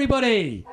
everybody.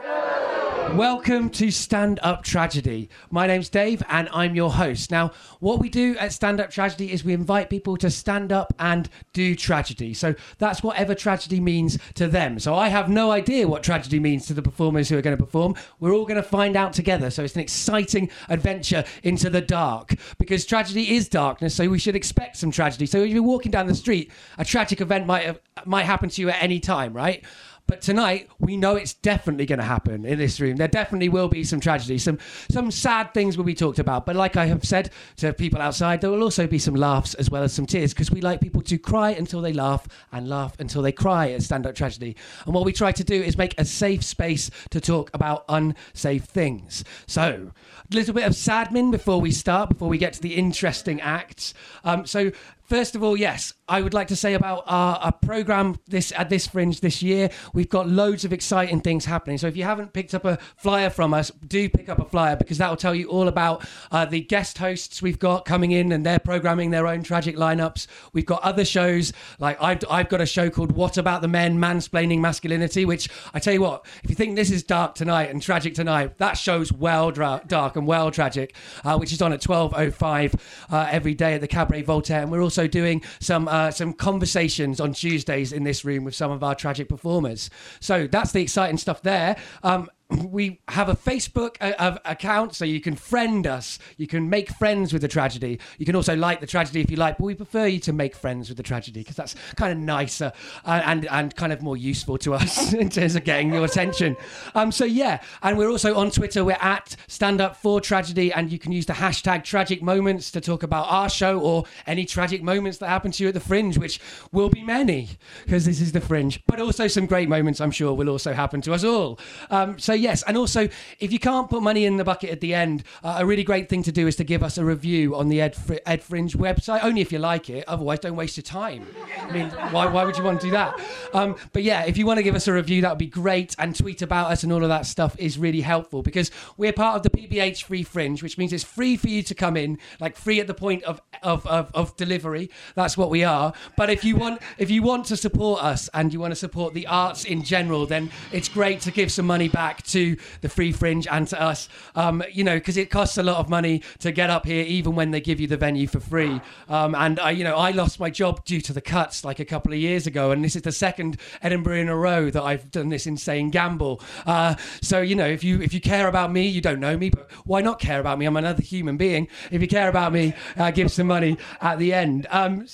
Welcome to Stand Up Tragedy. My name's Dave and I'm your host. Now, what we do at Stand Up Tragedy is we invite people to stand up and do tragedy. So that's whatever tragedy means to them. So I have no idea what tragedy means to the performers who are going to perform. We're all going to find out together. So it's an exciting adventure into the dark because tragedy is darkness. So we should expect some tragedy. So if you're walking down the street, a tragic event might might happen to you at any time, right? But tonight, we know it's definitely going to happen in this room. There definitely will be some tragedy, some some sad things will be talked about. But like I have said to people outside, there will also be some laughs as well as some tears because we like people to cry until they laugh and laugh until they cry at stand-up tragedy. And what we try to do is make a safe space to talk about unsafe things. So, a little bit of sadmin before we start, before we get to the interesting acts. Um, so First of all, yes, I would like to say about our, our program this at this fringe this year. We've got loads of exciting things happening. So if you haven't picked up a flyer from us, do pick up a flyer because that will tell you all about uh, the guest hosts we've got coming in and they're programming their own tragic lineups. We've got other shows like I've I've got a show called What About the Men Mansplaining Masculinity, which I tell you what, if you think this is dark tonight and tragic tonight, that show's well dra- dark and well tragic, uh, which is on at twelve oh five uh, every day at the Cabaret Voltaire, and we're also doing some uh, some conversations on Tuesdays in this room with some of our tragic performers. So that's the exciting stuff there. Um, we have a Facebook uh, account, so you can friend us. You can make friends with the tragedy. You can also like the tragedy if you like, but we prefer you to make friends with the tragedy because that's kind of nicer and, and, and kind of more useful to us in terms of getting your attention. Um, so yeah, and we're also on Twitter. We're at Stand Up for Tragedy, and you can use the hashtag Tragic Moments to talk about our show or any tragic moments that happen to you at the Fringe, which will be many because this is the Fringe, but also some great moments I'm sure will also happen to us all. Um, so yes, and also if you can't put money in the bucket at the end, uh, a really great thing to do is to give us a review on the Ed, Fr- Ed Fringe website, only if you like it. Otherwise, don't waste your time. I mean, why, why would you want to do that? Um, but yeah, if you want to give us a review, that would be great. And tweet about us and all of that stuff is really helpful because we're part of the PBH Free Fringe, which means it's free for you to come in, like free at the point of of, of, of delivery. That's what we are. But if you want if you want to support us and you want to support the arts in general, then it's great to give some money back to the Free Fringe and to us. Um, you know, because it costs a lot of money to get up here, even when they give you the venue for free. Um, and I, you know, I lost my job due to the cuts like a couple of years ago, and this is the second Edinburgh in a row that I've done this insane gamble. Uh, so you know, if you if you care about me, you don't know me, but why not care about me? I'm another human being. If you care about me, uh, give some money at the end. Um,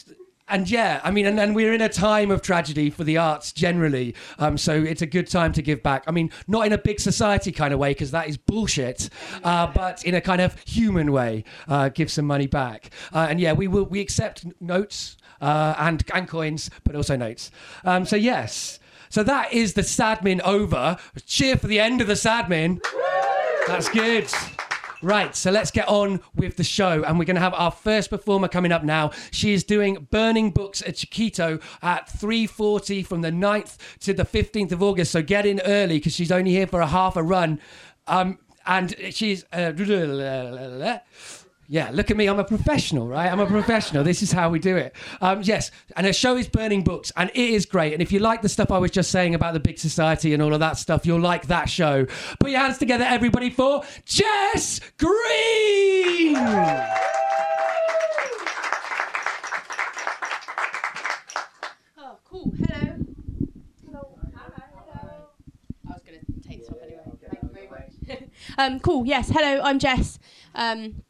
and yeah, I mean, and, and we're in a time of tragedy for the arts generally. Um, so it's a good time to give back. I mean, not in a big society kind of way, because that is bullshit, uh, but in a kind of human way, uh, give some money back. Uh, and yeah, we will we accept notes uh, and and coins, but also notes. Um, so yes, so that is the Sadmin over. Cheer for the end of the Sadmin. That's good. Right, so let's get on with the show. And we're going to have our first performer coming up now. She is doing Burning Books at Chiquito at 3.40 from the 9th to the 15th of August. So get in early because she's only here for a half a run. Um, and she's... Uh, yeah, look at me. I'm a professional, right? I'm a professional. This is how we do it. Um, yes, and her show is Burning Books, and it is great. And if you like the stuff I was just saying about the big society and all of that stuff, you'll like that show. Put your hands together, everybody, for Jess Green! Oh, cool. Hello. Um, cool. Yes. Hello. I'm Jess. Um,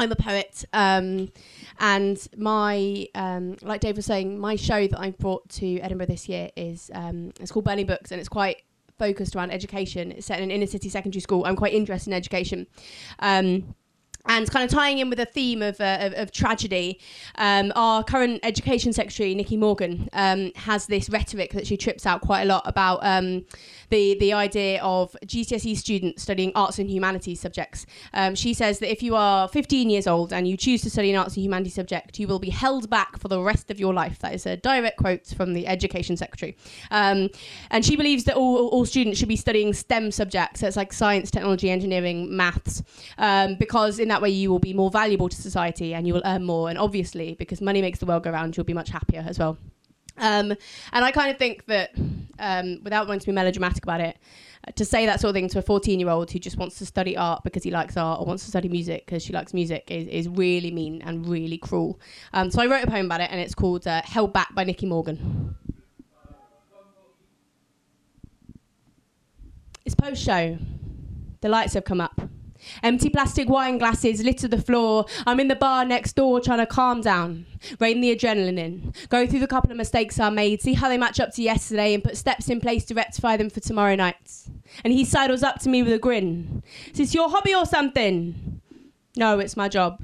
I'm a poet, um, and my um, like Dave was saying, my show that I brought to Edinburgh this year is um, it's called Burning Books, and it's quite focused around education. It's set in an inner city secondary school. I'm quite interested in education. Um, and kind of tying in with a theme of, uh, of, of, tragedy, um, our current education secretary, Nicky Morgan, um, has this rhetoric that she trips out quite a lot about um, the the idea of GCSE students studying arts and humanities subjects. Um, she says that if you are 15 years old and you choose to study an arts and humanities subject, you will be held back for the rest of your life. That is a direct quote from the Education Secretary. Um, and she believes that all, all students should be studying STEM subjects. So it's like science, technology, engineering, maths, um, because in that way you will be more valuable to society and you will earn more. And obviously, because money makes the world go round, you'll be much happier as well. Um, and I kind of think that, um, without wanting to be melodramatic about it, uh, to say that sort of thing to a 14 year old who just wants to study art because he likes art or wants to study music because she likes music is, is really mean and really cruel. Um, so I wrote a poem about it and it's called uh, Held Back by Nicky Morgan. It's post show. The lights have come up. Empty plastic wine glasses litter the floor. I'm in the bar next door trying to calm down, rein the adrenaline in, go through the couple of mistakes I made, see how they match up to yesterday, and put steps in place to rectify them for tomorrow night. And he sidles up to me with a grin. Is this your hobby or something? No, it's my job.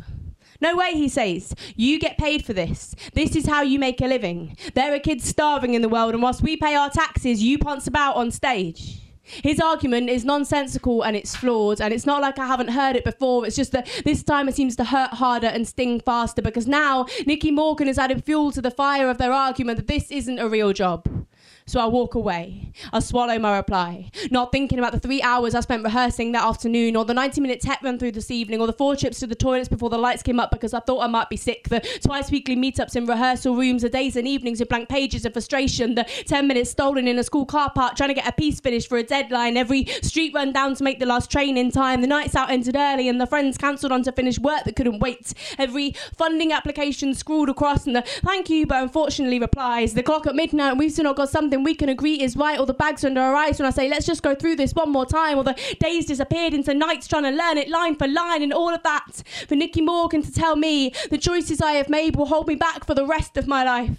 No way, he says. You get paid for this. This is how you make a living. There are kids starving in the world, and whilst we pay our taxes, you ponce about on stage. His argument is nonsensical and it's flawed, and it's not like I haven't heard it before. It's just that this time it seems to hurt harder and sting faster because now Nicky Morgan has added fuel to the fire of their argument that this isn't a real job. So I walk away. I swallow my reply, not thinking about the three hours I spent rehearsing that afternoon, or the 90 minute tech run through this evening, or the four trips to the toilets before the lights came up because I thought I might be sick, the twice weekly meetups in rehearsal rooms, the days and evenings with blank pages of frustration, the 10 minutes stolen in a school car park trying to get a piece finished for a deadline, every street run down to make the last train in time, the nights out ended early, and the friends cancelled on to finish work that couldn't wait, every funding application scrawled across, and the thank you but unfortunately replies, the clock at midnight, we've still not got something we can agree is right, or the bags under our eyes when I say, let's just go through this one more time, or the days disappeared into nights trying to learn it line for line, and all of that for Nicky Morgan to tell me the choices I have made will hold me back for the rest of my life.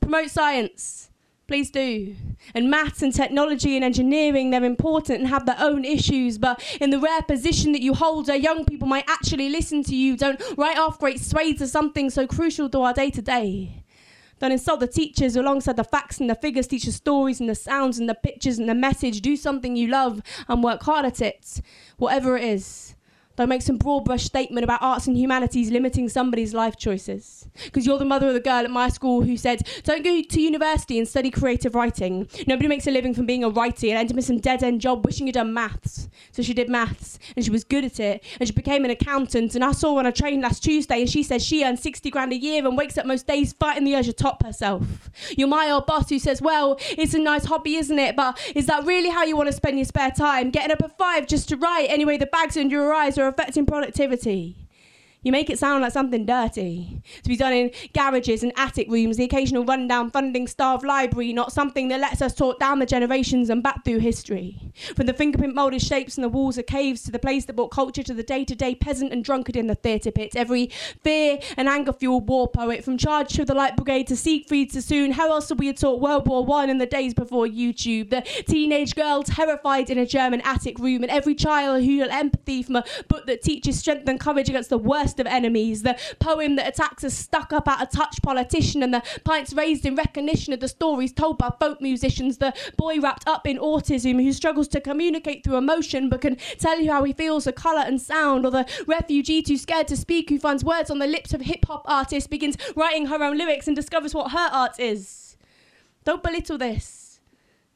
Promote science. Please do. And maths and technology and engineering, they're important and have their own issues, but in the rare position that you hold, where young people might actually listen to you, don't write off great swathes of something so crucial to our day to day. Don't insult the teachers alongside the facts and the figures, teach the stories and the sounds and the pictures and the message. Do something you love and work hard at it, whatever it is. Don't make some broad brush statement about arts and humanities limiting somebody's life choices. Because you're the mother of the girl at my school who said, Don't go to university and study creative writing. Nobody makes a living from being a writer and ended up in some dead end job wishing you'd done maths. So she did maths and she was good at it and she became an accountant. And I saw her on a train last Tuesday and she says she earns 60 grand a year and wakes up most days fighting the urge to top herself. You're my old boss who says, Well, it's a nice hobby, isn't it? But is that really how you want to spend your spare time? Getting up at five just to write? Anyway, the bags under your eyes are affecting productivity. You make it sound like something dirty to be done in garages and attic rooms, the occasional rundown funding starved library, not something that lets us talk down the generations and back through history. From the fingerprint moulded shapes in the walls of caves to the place that brought culture to the day to day peasant and drunkard in the theatre pit, every fear and anger fueled war poet, from Charge to the Light Brigade to Siegfried Sassoon. How else would we have taught World War One in the days before YouTube? The teenage girl terrified in a German attic room, and every child who had empathy from a book that teaches strength and courage against the worst of enemies, the poem that attacks a stuck up out of touch politician, and the pints raised in recognition of the stories told by folk musicians, the boy wrapped up in autism who struggles to communicate through emotion but can tell you how he feels a colour and sound, or the refugee too scared to speak who finds words on the lips of hip hop artists, begins writing her own lyrics and discovers what her art is. Don't belittle this.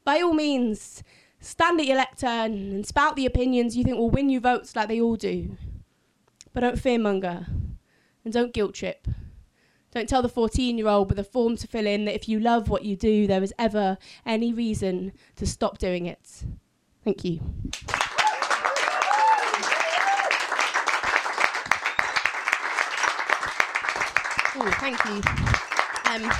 By all means, stand at your lectern and spout the opinions you think will win you votes like they all do. But don't fearmonger and don't guilt trip. Don't tell the 14 year old with a form to fill in that if you love what you do, there is ever any reason to stop doing it. Thank you. Ooh, thank you. Um,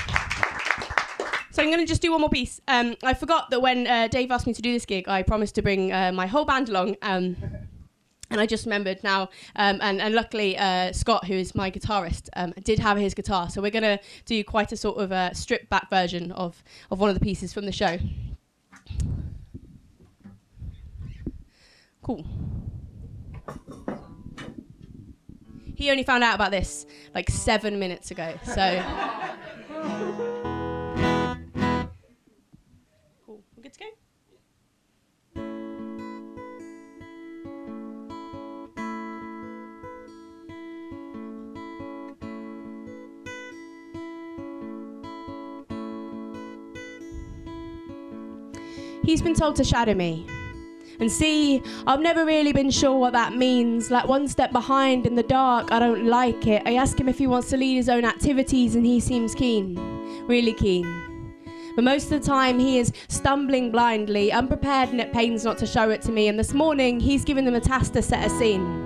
so I'm going to just do one more piece. Um, I forgot that when uh, Dave asked me to do this gig, I promised to bring uh, my whole band along. Um, and I just remembered now, um, and, and luckily uh, Scott, who is my guitarist, um, did have his guitar. So we're going to do quite a sort of a stripped back version of, of one of the pieces from the show. Cool. He only found out about this like seven minutes ago. So. He's been told to shadow me. And see, I've never really been sure what that means. Like one step behind in the dark, I don't like it. I ask him if he wants to lead his own activities, and he seems keen, really keen. But most of the time, he is stumbling blindly, unprepared, and at pains not to show it to me. And this morning, he's given them a task to set a scene.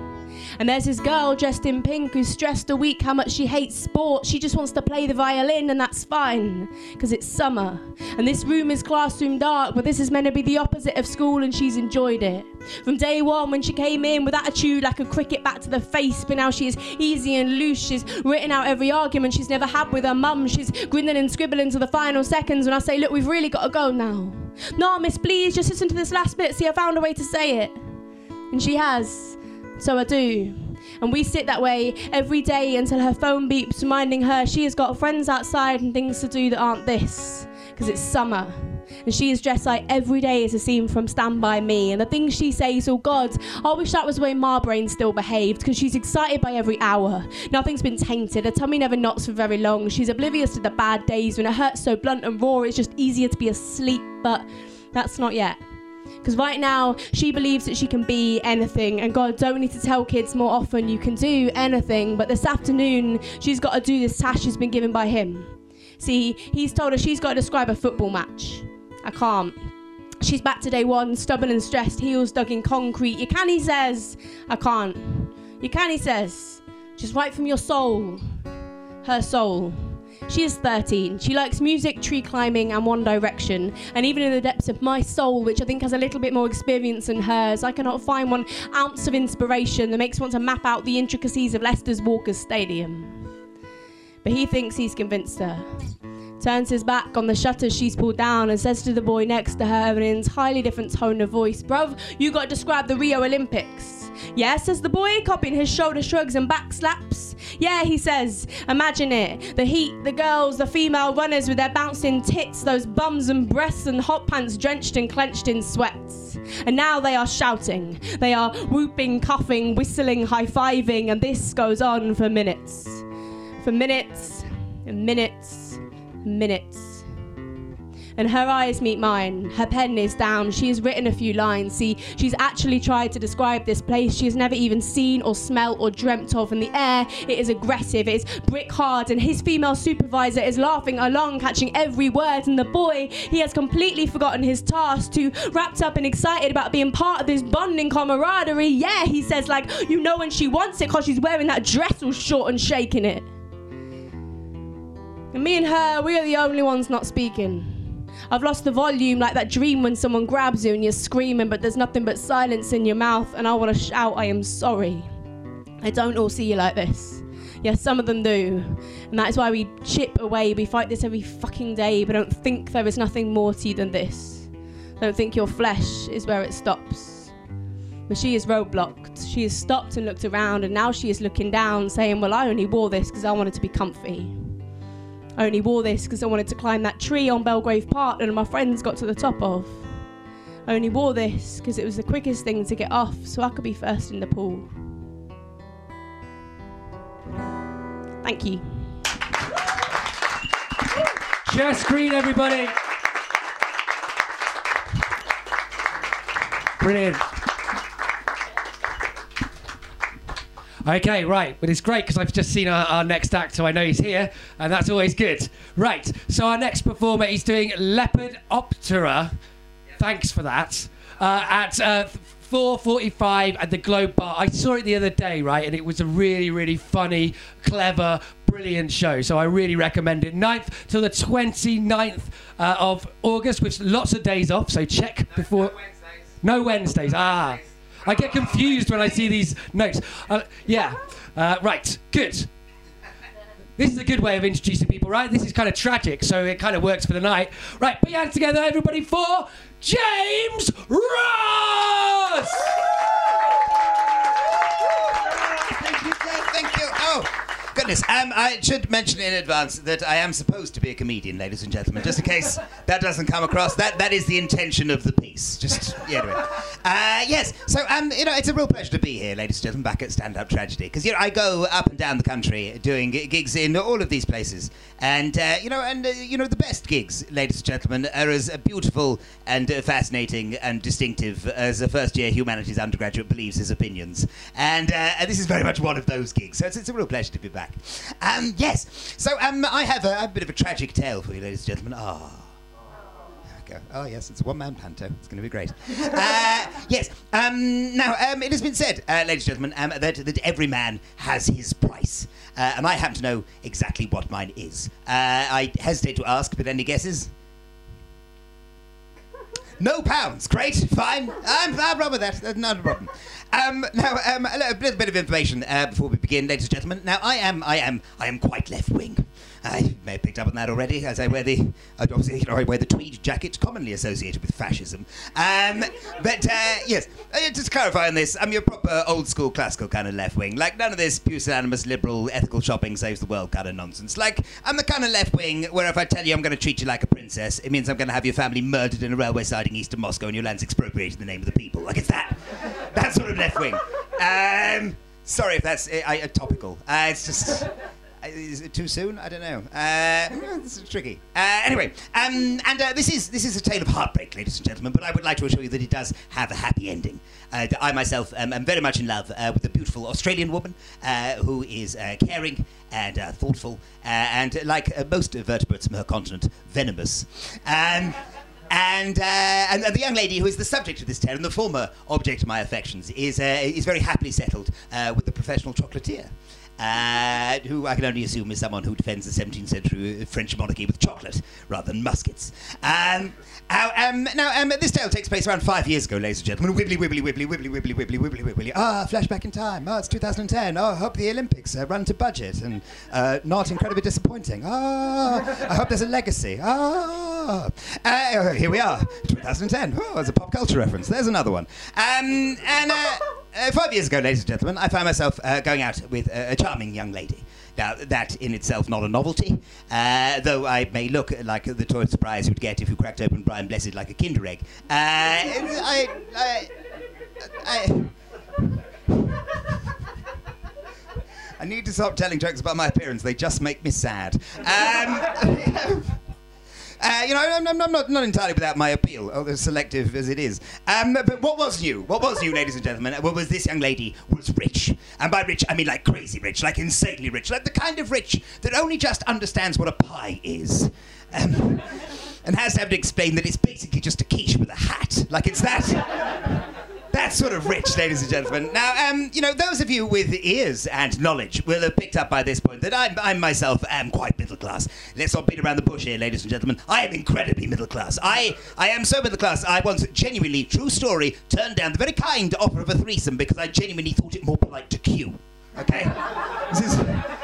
And there's this girl dressed in pink who's stressed a week how much she hates sport. She just wants to play the violin, and that's fine, because it's summer. And this room is classroom dark, but this is meant to be the opposite of school, and she's enjoyed it. From day one, when she came in with attitude like a cricket back to the face, but now she is easy and loose. She's written out every argument she's never had with her mum. She's grinning and scribbling to the final seconds when I say, Look, we've really got to go now. No, miss, please, just listen to this last bit. See, I found a way to say it. And she has. So I do. And we sit that way every day until her phone beeps, reminding her she has got friends outside and things to do that aren't this, because it's summer. And she is dressed like every day is a scene from Stand By Me. And the things she says, oh God, I wish that was the way my brain still behaved, because she's excited by every hour. Nothing's been tainted. Her tummy never knots for very long. She's oblivious to the bad days when it hurts so blunt and raw, it's just easier to be asleep. But that's not yet. Because right now, she believes that she can be anything, and God don't need to tell kids more often you can do anything. But this afternoon, she's got to do this task she's been given by Him. See, He's told her she's got to describe a football match. I can't. She's back to day one, stubborn and stressed, heels dug in concrete. You can, he says. I can't. You can, he says. Just right from your soul. Her soul. She is 13. She likes music, tree climbing, and One Direction. And even in the depths of my soul, which I think has a little bit more experience than hers, I cannot find one ounce of inspiration that makes want to map out the intricacies of Leicester's Walkers Stadium. But he thinks he's convinced her. Turns his back on the shutters she's pulled down and says to the boy next to her in an entirely different tone of voice, Bruv, you got to describe the Rio Olympics. Yeah, says the boy, copying his shoulder shrugs and back slaps. Yeah, he says, imagine it. The heat, the girls, the female runners with their bouncing tits, those bums and breasts and hot pants drenched and clenched in sweats. And now they are shouting. They are whooping, coughing, whistling, high fiving, and this goes on for minutes. For minutes and minutes minutes and her eyes meet mine. Her pen is down. She has written a few lines. See, she's actually tried to describe this place she has never even seen or smelt or dreamt of. In the air, it is aggressive, it is brick hard, and his female supervisor is laughing along, catching every word. And the boy, he has completely forgotten his task, too wrapped up and excited about being part of this bonding camaraderie. Yeah, he says, like, you know when she wants it because she's wearing that dress all short and shaking it. And me and her, we are the only ones not speaking. I've lost the volume like that dream when someone grabs you and you're screaming, but there's nothing but silence in your mouth, and I want to shout, I am sorry. I don't all see you like this. Yes, some of them do. And that is why we chip away. We fight this every fucking day, but don't think there is nothing more to you than this. Don't think your flesh is where it stops. But she is roadblocked. She has stopped and looked around, and now she is looking down, saying, Well, I only wore this because I wanted to be comfy. Only wore this because I wanted to climb that tree on Belgrave Park and my friends got to the top of. I only wore this because it was the quickest thing to get off so I could be first in the pool. Thank you. Jess Green, everybody. Brilliant. Okay, right. But it's great because I've just seen our, our, next act, so I know he's here, and that's always good. Right. So our next performer, is doing Leopard Opera. Thanks for that. Uh, at uh, 4:45 at the Globe Bar. I saw it the other day, right, and it was a really, really funny, clever, brilliant show. So I really recommend it. 9th till the 29th uh, of August, with lots of days off. So check before. No Wednesdays. No Wednesdays. Ah. I get confused when I see these notes. Uh, yeah. Uh, right. Good. This is a good way of introducing people, right? This is kind of tragic, so it kind of works for the night. Right, put your hands together, everybody, for James Ross! Thank you, thank you. Oh, goodness. Um, I should mention in advance that I am supposed to be a comedian, ladies and gentlemen, just in case that doesn't come across. That that is the intention of the piece. Just yeah, anyway. Uh, yes. So um, you know, it's a real pleasure to be here, ladies and gentlemen, back at Stand Up Tragedy, because you know I go up and down the country doing gigs in all of these places, and uh, you know, and uh, you know, the best gigs, ladies and gentlemen, are as beautiful and fascinating and distinctive as a first-year humanities undergraduate believes his opinions, and, uh, and this is very much one of those gigs. So it's, it's a real pleasure to be back. Um, yes. So um, I have a, a, bit of a tragic tale for you, ladies and gentlemen. Ah. Go. Oh, yes, it's a one man panto. It's going to be great. uh, yes. Um, now, um, it has been said, uh, ladies and gentlemen, um, that, that every man has his price. Uh, and I happen to know exactly what mine is. Uh, I hesitate to ask, but any guesses? No pounds. Great. Fine. I'm, I'm with that. That's not a problem. Um, now, um, a little bit of information uh, before we begin, ladies and gentlemen. Now, I am, I am, I am quite left wing. I may have picked up on that already, as I wear the, obviously, you know, I wear the tweed jacket commonly associated with fascism. Um, but uh, yes, uh, just to clarify on this, I'm your proper old school classical kind of left wing. Like none of this pusillanimous liberal ethical shopping saves the world kind of nonsense. Like I'm the kind of left wing where if I tell you I'm going to treat you like a princess, it means I'm going to have your family murdered in a railway siding east of Moscow and your land's expropriated in the name of the people. Like it's that, that sort of left wing. Um, sorry if that's uh, uh, topical. Uh, it's just. Is it too soon? I don't know. Uh, this is tricky. Uh, anyway, um, and uh, this is this is a tale of heartbreak, ladies and gentlemen. But I would like to assure you that it does have a happy ending. Uh, I myself um, am very much in love uh, with a beautiful Australian woman uh, who is caring and thoughtful, and like most vertebrates from her continent, venomous. Um, and, uh, and the young lady who is the subject of this tale and the former object of my affections is, uh, is very happily settled uh, with the professional chocolatier. Uh, who I can only assume is someone who defends the 17th century French monarchy with chocolate rather than muskets. Um, uh, um, now, um, this tale takes place around five years ago, ladies and gentlemen. Wibbly, wibbly, wibbly, wibbly, wibbly, wibbly, wibbly, wibbly. Ah, flashback in time. Oh, it's 2010. Oh, I hope the Olympics uh, run to budget and uh, not incredibly disappointing. Ah, I hope there's a legacy. Ah, uh, here we are, 2010. Oh, there's a pop culture reference. There's another one. Um, and uh, five years ago, ladies and gentlemen, I found myself uh, going out with a, a charming young lady. Now, that in itself not a novelty, uh, though I may look like the toy surprise you'd get if you cracked open Brian Blessed like a Kinder egg. Uh, I, I, I, I need to stop telling jokes about my appearance. They just make me sad. Um, Uh, you know, I'm, I'm, not, not entirely without my appeal, although selective as it is. Um, but what was new? What was new, ladies and gentlemen? What was this young lady was rich. And by rich, I mean like crazy rich, like insanely rich, like the kind of rich that only just understands what a pie is. Um, and has to have to explain that it's basically just a quiche with a hat. Like it's that. That sort of rich, ladies and gentlemen. Now, um, you know, those of you with ears and knowledge will have picked up by this point that I'm, I myself am quite middle class. Let's not beat around the bush here, ladies and gentlemen. I am incredibly middle class. I, I am so middle class. I once genuinely, true story, turned down the very kind offer of a threesome because I genuinely thought it more polite to queue. Okay, this is.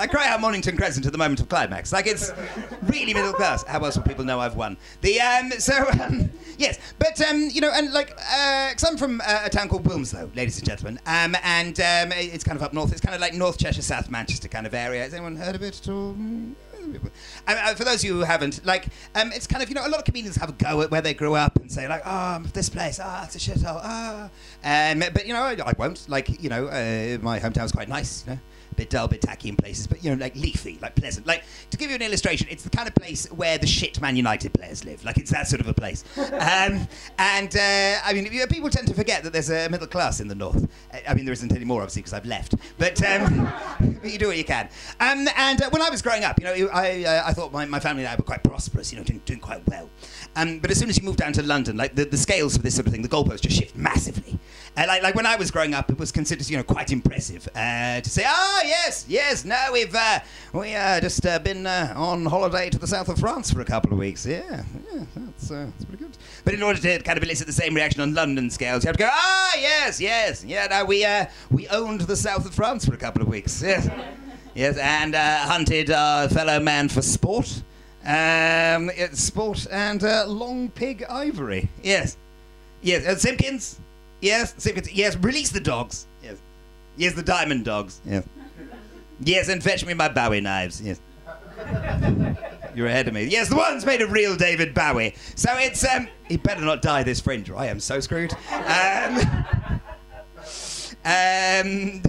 I cry out Mornington Crescent at the moment of climax. Like it's really middle class. How else will people know I've won? The um, so um, yes, but um, you know, and like, uh, cause I'm from uh, a town called Wilmslow, ladies and gentlemen, um, and um, it's kind of up north. It's kind of like North Cheshire, South Manchester kind of area. Has anyone heard of it at all? Mm, uh, uh, for those of you who haven't, like, um, it's kind of, you know, a lot of comedians have a go at where they grew up and say, like, oh, this place, ah, it's a shithole, ah. Um, but, you know, I, I won't. Like, you know, uh, my hometown's quite nice, you know bit dull, bit tacky in places, but you know, like leafy, like pleasant. Like to give you an illustration, it's the kind of place where the shit Man United players live. Like it's that sort of a place. Um, and uh, I mean, you know, people tend to forget that there's a middle class in the north. I mean, there isn't any more obviously, because I've left. But, um, but you do what you can. Um, and uh, when I was growing up, you know, I, uh, I thought my, my family and I were quite prosperous, you know, doing, doing quite well. Um, but as soon as you move down to London, like the, the scales for this sort of thing, the goalposts just shift massively. Uh, like, like when I was growing up, it was considered, you know, quite impressive uh, to say, "Ah, yes, yes, no, we've uh, we uh, just uh, been uh, on holiday to the south of France for a couple of weeks." Yeah, yeah, that's uh, that's pretty good. But in order to kind of elicit the same reaction on London scales, you have to go, "Ah, yes, yes, yeah, no, we uh, we owned the south of France for a couple of weeks." Yes, yes, and uh, hunted our fellow man for sport. Um, sport and uh, long pig ivory. Yes. Yes. Uh, Simpkins? Yes. Yes. Release the dogs. Yes. Yes, the diamond dogs. Yes. Yes, and fetch me my Bowie knives. Yes. You're ahead of me. Yes, the one's made of real David Bowie. So it's um. He better not die this fringe, or I am so screwed. Um. Um,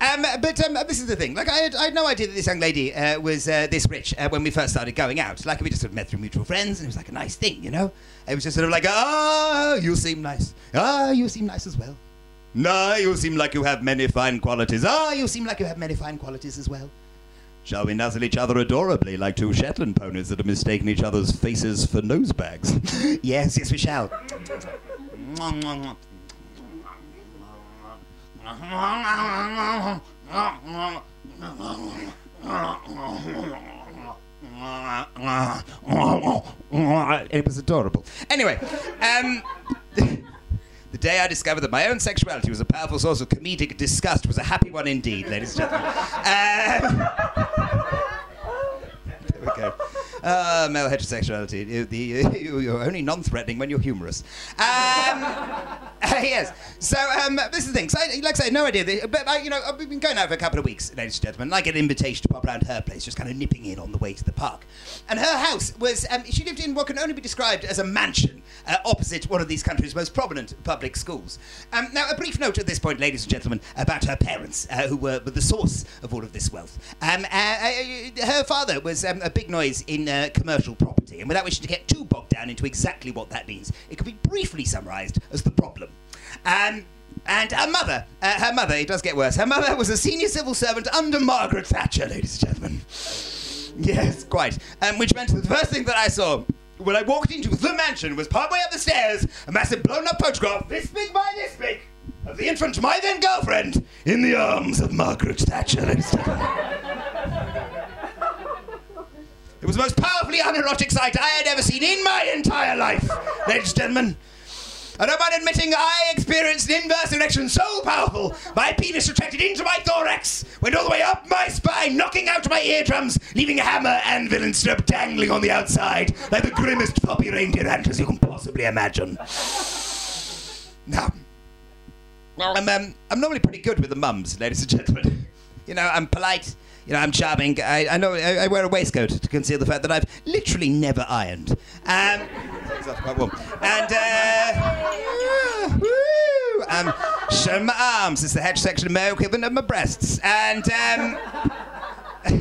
um, but um, this is the thing. Like, I had, I had no idea that this young lady uh, was uh, this rich uh, when we first started going out. Like, we just sort of met through mutual friends, and it was like a nice thing, you know. It was just sort of like, ah, you seem nice. Ah, you seem nice as well. No, you seem like you have many fine qualities. Ah, you seem like you have many fine qualities as well. Shall we nuzzle each other adorably like two Shetland ponies that have mistaken each other's faces for nosebags? yes, yes, we shall. It was adorable. Anyway, um, the day I discovered that my own sexuality was a powerful source of comedic disgust was a happy one indeed, ladies and gentlemen. Um, there we go. Uh, male heterosexuality. You, the, you, are only non-threatening when you're humorous. Um, yes. So um, this is the thing. So, like I say, no idea. But I, you know, I've been going out for a couple of weeks, ladies and gentlemen. I get an invitation to pop around her place, just kind of nipping in on the way to the park. And her house was. Um, she lived in what can only be described as a mansion uh, opposite one of these country's most prominent public schools. Um, now, a brief note at this point, ladies and gentlemen, about her parents, uh, who were the source of all of this wealth. Um, uh, uh her father was um, a big noise in uh, commercial property, and without wishing to get too bogged down into exactly what that means, it could be briefly summarised as the problem. Um, and her mother, uh, her mother, it does get worse. Her mother was a senior civil servant under Margaret Thatcher, ladies and gentlemen. Yes, quite. Um, which meant the first thing that I saw when I walked into the mansion was partway up the stairs a massive blown up photograph, this big by this big, of the infant, my then girlfriend, in the arms of Margaret Thatcher, ladies and gentlemen. It was the most powerfully unerotic sight I had ever seen in my entire life, ladies and gentlemen. I don't mind admitting I experienced an inverse erection so powerful, my penis retracted into my thorax, went all the way up my spine, knocking out my eardrums, leaving a hammer, anvil, and strap dangling on the outside, like the grimmest floppy reindeer antlers you can possibly imagine. Now, I'm, um, I'm normally pretty good with the mums, ladies and gentlemen. You know, I'm polite you know, I'm charming. I, I know I, I, wear a waistcoat to conceal the fact that I've literally never ironed. Um, quite warm. And uh, um, show my arms. It's the hedge section of my equivalent of my breasts. And um,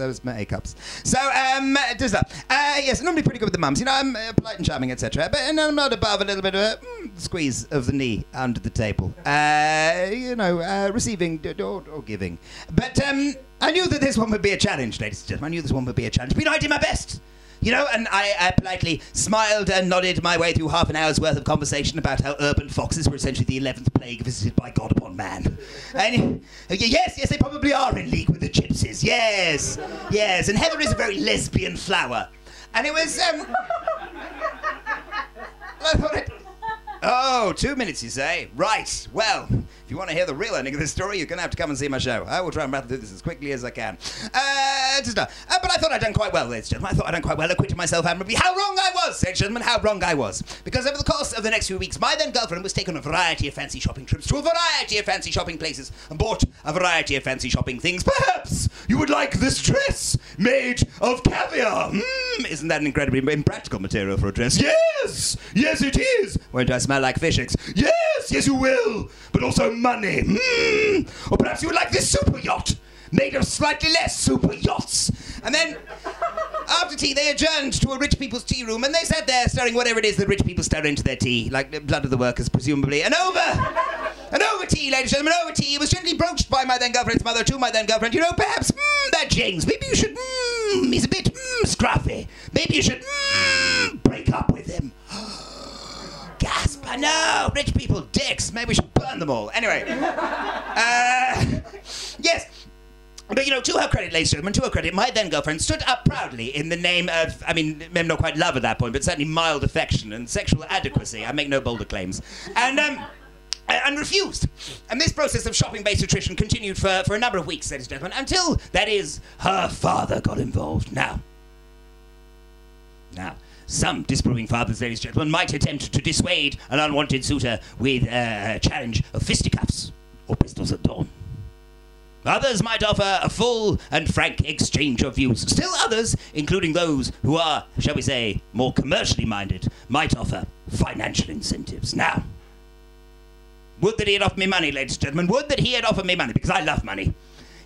those my A cups. So, um, does that? Uh, yes, normally pretty good with the mums. You know, I'm uh, polite and charming, etc. But and I'm not above a little bit of a mm, squeeze of the knee under the table. Uh, you know, uh, receiving or, or, giving. But um, I knew that this one would be a challenge, ladies and gentlemen. I knew this one would be a challenge. But you know, I did my best. You know, and I, I, politely smiled and nodded my way through half an hour's worth of conversation about how urban foxes were essentially the 11th plague visited by God upon man. And yes, yes, they probably are in league with the gypsies. Yes, yes. And heather is a very lesbian flower. And it was, um. I thought it, Oh, two minutes, you say? Right. Well, if you want to hear the real ending of this story, you're going to have to come and see my show. I will try and rattle through this as quickly as I can. Uh, just, uh, but I thought I'd done quite well, ladies and gentlemen. I thought I'd done quite well, acquitted myself admirably. How wrong I was, ladies and gentlemen, how wrong I was. Because over the course of the next few weeks, my then girlfriend was taken on a variety of fancy shopping trips to a variety of fancy shopping places and bought a variety of fancy shopping things. Perhaps you would like this dress made of caviar. Mm, isn't that an incredibly impractical material for a dress? Yes! Yes, it is! Won't I smell like fish eggs? Yes, yes, you will! But also money. Mm. Or perhaps you would like this super yacht made of slightly less super yachts. And then after tea, they adjourned to a rich people's tea room and they sat there stirring whatever it is that rich people stir into their tea, like the blood of the workers, presumably. And over, and over tea, ladies and gentlemen, over tea, was gently broached by my then girlfriend's mother to my then girlfriend. You know, perhaps mm, that James, maybe you should, mm, he's a bit mm, scruffy. Maybe you should break up with him. Gasp! I know! Rich people, dicks! Maybe we should burn them all. Anyway. Uh, yes. But you know, to her credit, ladies and gentlemen, to her credit, my then girlfriend stood up proudly in the name of, I mean, maybe not quite love at that point, but certainly mild affection and sexual adequacy. I make no bolder claims. And, um, and refused. And this process of shopping based attrition continued for, for a number of weeks, ladies and gentlemen, until, that is, her father got involved. Now, now, some disapproving fathers, ladies and gentlemen, might attempt to dissuade an unwanted suitor with uh, a challenge of fisticuffs or pistols at dawn. Others might offer a full and frank exchange of views. Still others, including those who are, shall we say, more commercially minded, might offer financial incentives. Now, would that he had offered me money, ladies and gentlemen. Would that he had offered me money, because I love money.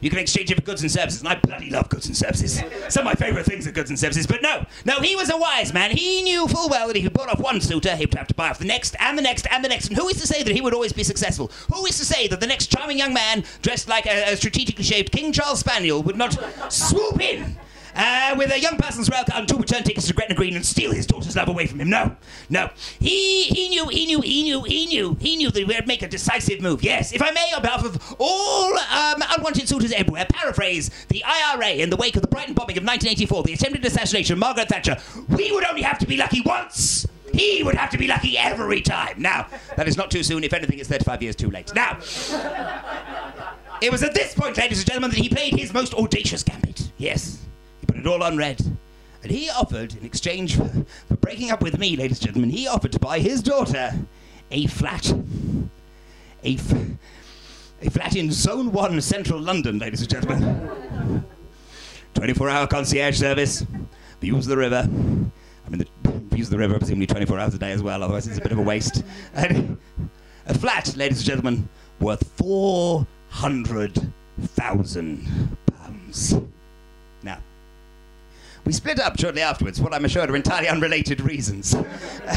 You can exchange it for goods and services, and I bloody love goods and services. Some of my favourite things are goods and services, but no, no, he was a wise man. He knew full well that if he bought off one suitor, he would have to buy off the next, and the next, and the next. And who is to say that he would always be successful? Who is to say that the next charming young man, dressed like a, a strategically shaped King Charles Spaniel, would not swoop in uh, with a young person's rail card and two return tickets to Gretna Green and steal his daughter's love away from him. No, no. He he knew, he knew, he knew, he knew, he knew that would make a decisive move. Yes, if I may, on behalf of all um, unwanted suitors everywhere, paraphrase the IRA in the wake of the Brighton bombing of 1984, the attempted assassination of Margaret Thatcher. We would only have to be lucky once. He would have to be lucky every time. Now, that is not too soon. If anything, it's 35 years too late. Now, it was at this point, ladies and gentlemen, that he played his most audacious gambit. Yes, put it all on red. And he offered, in exchange for, for breaking up with me, ladies and gentlemen, he offered to buy his daughter a flat. A, f- a flat in Zone 1, central London, ladies and gentlemen. 24 hour concierge service, views of the river. I mean, the views of the river presumably 24 hours a day as well, otherwise it's a bit of a waste. And a flat, ladies and gentlemen, worth 400,000 pounds. We split up shortly afterwards, what I'm assured are entirely unrelated reasons.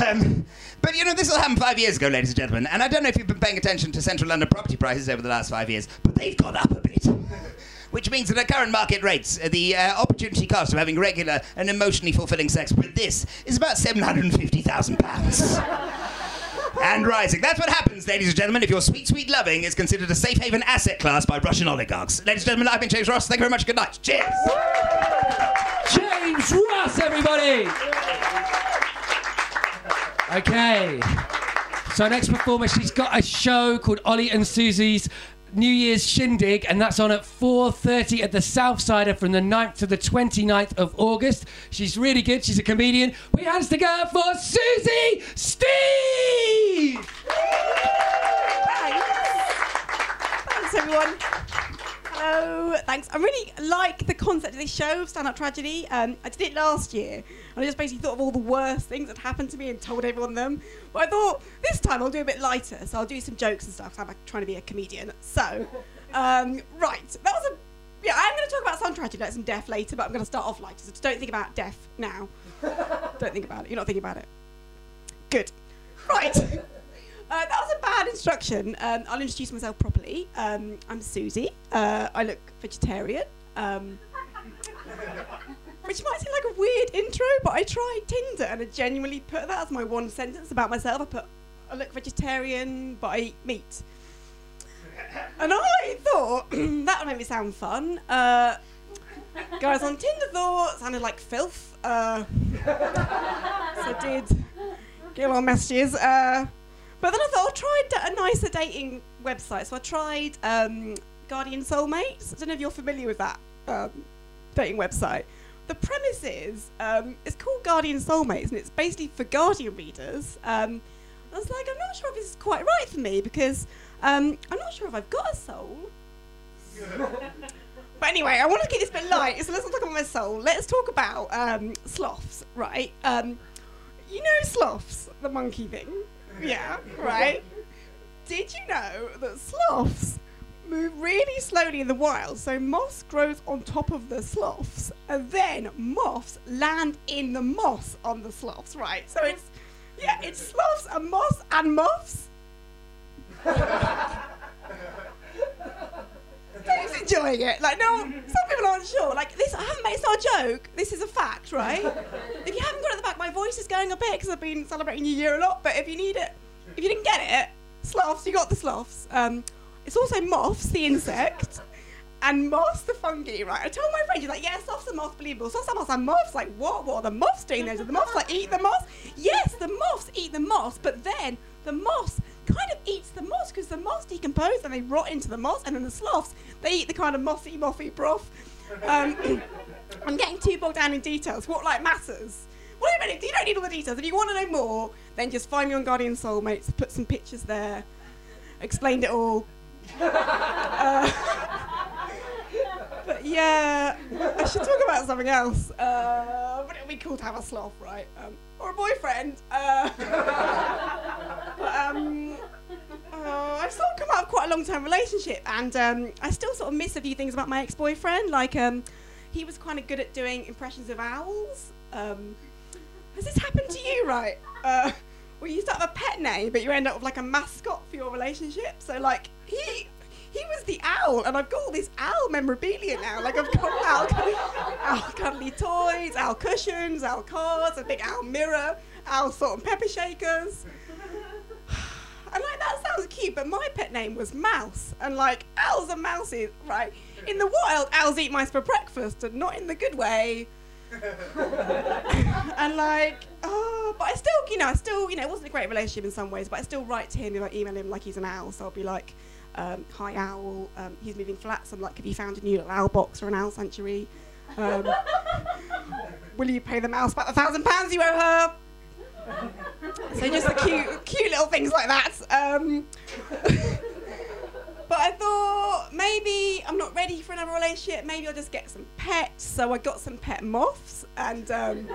Um, but you know, this all happened five years ago, ladies and gentlemen, and I don't know if you've been paying attention to central London property prices over the last five years, but they've gone up a bit. Which means that at current market rates, uh, the uh, opportunity cost of having regular and emotionally fulfilling sex with this is about £750,000. and rising. That's what happens, ladies and gentlemen, if your sweet, sweet loving is considered a safe haven asset class by Russian oligarchs. Ladies and gentlemen, I've been James Ross. Thank you very much. Good night. Cheers. James Ross, everybody. Okay. So next performer, she's got a show called Ollie and Susie's New Year's Shindig, and that's on at 4.30 at the Southsider from the 9th to the 29th of August. She's really good. She's a comedian. We hands together for Susie Steed! Thanks. Thanks, everyone. Hello. Thanks. I really like the concept of this show, Stand Up Tragedy. Um, I did it last year, and I just basically thought of all the worst things that happened to me and told everyone them. But I thought this time I'll do a bit lighter, so I'll do some jokes and stuff. 'cause I'm like, trying to be a comedian. So, um, right, that was a. Yeah, I'm going to talk about some tragedy, like some death later, but I'm going to start off lighter. So just don't think about death now. don't think about it. You're not thinking about it. Good. Right. Uh, that was a bad instruction. Um, I'll introduce myself properly. Um, I'm Susie. Uh, I look vegetarian. Um, which might seem like a weird intro, but I tried Tinder and I genuinely put that as my one sentence about myself. I put, I look vegetarian, but I eat meat. And I thought that would make me sound fun. Uh, guys on Tinder thought sounded like filth. Uh, so I did get a lot of messages. But then I thought I'll try a nicer dating website. So I tried um, Guardian Soulmates. I don't know if you're familiar with that um, dating website. The premise is um, it's called Guardian Soulmates, and it's basically for Guardian readers. Um, I was like, I'm not sure if this is quite right for me because um, I'm not sure if I've got a soul. But anyway, I want to keep this bit light, so let's not talk about my soul. Let's talk about um, sloths, right? Um, you know sloths, the monkey thing? Yeah, right? Did you know that sloths move really slowly in the wild? So moss grows on top of the sloths, and then moths land in the moss on the sloths, right? So it's, yeah, it's sloths and moss and moths. Who's enjoying it? Like, no, some people aren't sure. Like, this, I haven't made, it's not a joke. This is a fact, right? if you haven't got it at the back, my voice is going a bit because I've been celebrating New Year a lot. But if you need it, if you didn't get it, sloths, you got the sloths. Um, it's also moths, the insect, and moths, the fungi, right? I told my friend, she's like, yeah, sloths are moths, believable. Sloths are moths and moths. Like, what? What are the moths doing there? Do the moths like eat the moths? Yes, the moths eat the moths, but then the moths kind of eats the moss because the moss decompose and they rot into the moss, and then the sloths they eat the kind of mossy, mossy broth. Um, I'm getting too bogged down in details. What like matters? Wait a minute, you don't need all the details. If you want to know more, then just find me on Guardian Soulmates. Put some pictures there. Explained it all. Uh, but yeah, I should talk about something else. Uh, but it would be cool to have a sloth, right? Um, or a boyfriend. Uh, but, um, uh, I sort of come out of quite a long term relationship, and um, I still sort of miss a few things about my ex boyfriend. Like, um, he was kind of good at doing impressions of owls. Um, has this happened to you, right? Uh, where you start with a pet name, but you end up with like a mascot for your relationship. So, like, he. He was the owl, and I've got all this owl memorabilia now. Like I've got owl, owl cuddly toys, owl cushions, owl cards, a big owl mirror, owl salt and pepper shakers. And like that sounds cute, but my pet name was Mouse. And like owls and mouses, right? In the wild, owls eat mice for breakfast, and not in the good way. and like, oh, but I still, you know, I still, you know, it wasn't a great relationship in some ways, but I still write to him if I email him like he's an owl. So I'll be like, um, hi owl, um, he's moving flats. I'm like, have you found a new little owl box or an owl sanctuary? Um, will you pay the mouse back the thousand pounds you owe her? so just the cute, cute little things like that. Um, but I thought maybe I'm not ready for another relationship. Maybe I'll just get some pets. So I got some pet moths, and um,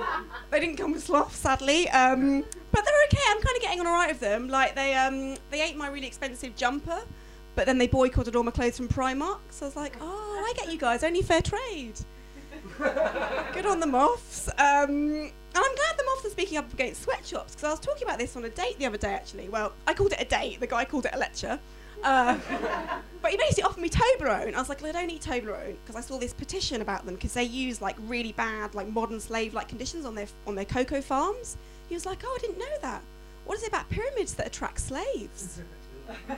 they didn't come with sloths, sadly. Um, but they're okay. I'm kind of getting on alright with them. Like they, um, they ate my really expensive jumper, but then they boycotted all my clothes from Primark. So I was like, oh, I get you guys. Only fair trade. Good on the moths. Um, and I'm glad the moths are speaking up against sweatshops because I was talking about this on a date the other day actually. Well, I called it a date, the guy called it a lecture. Uh, but he basically offered me Toblerone. I was like, well, I don't eat Toblerone because I saw this petition about them because they use like really bad, like modern slave-like conditions on their on their cocoa farms. He was like, oh, I didn't know that. What is it about pyramids that attract slaves?